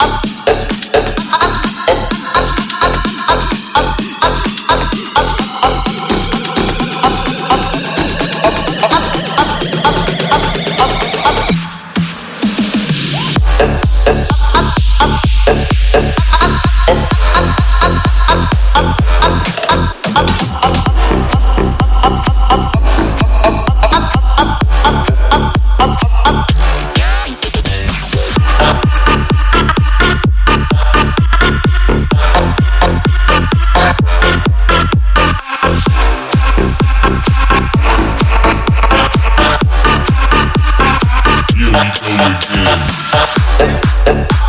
up. until again.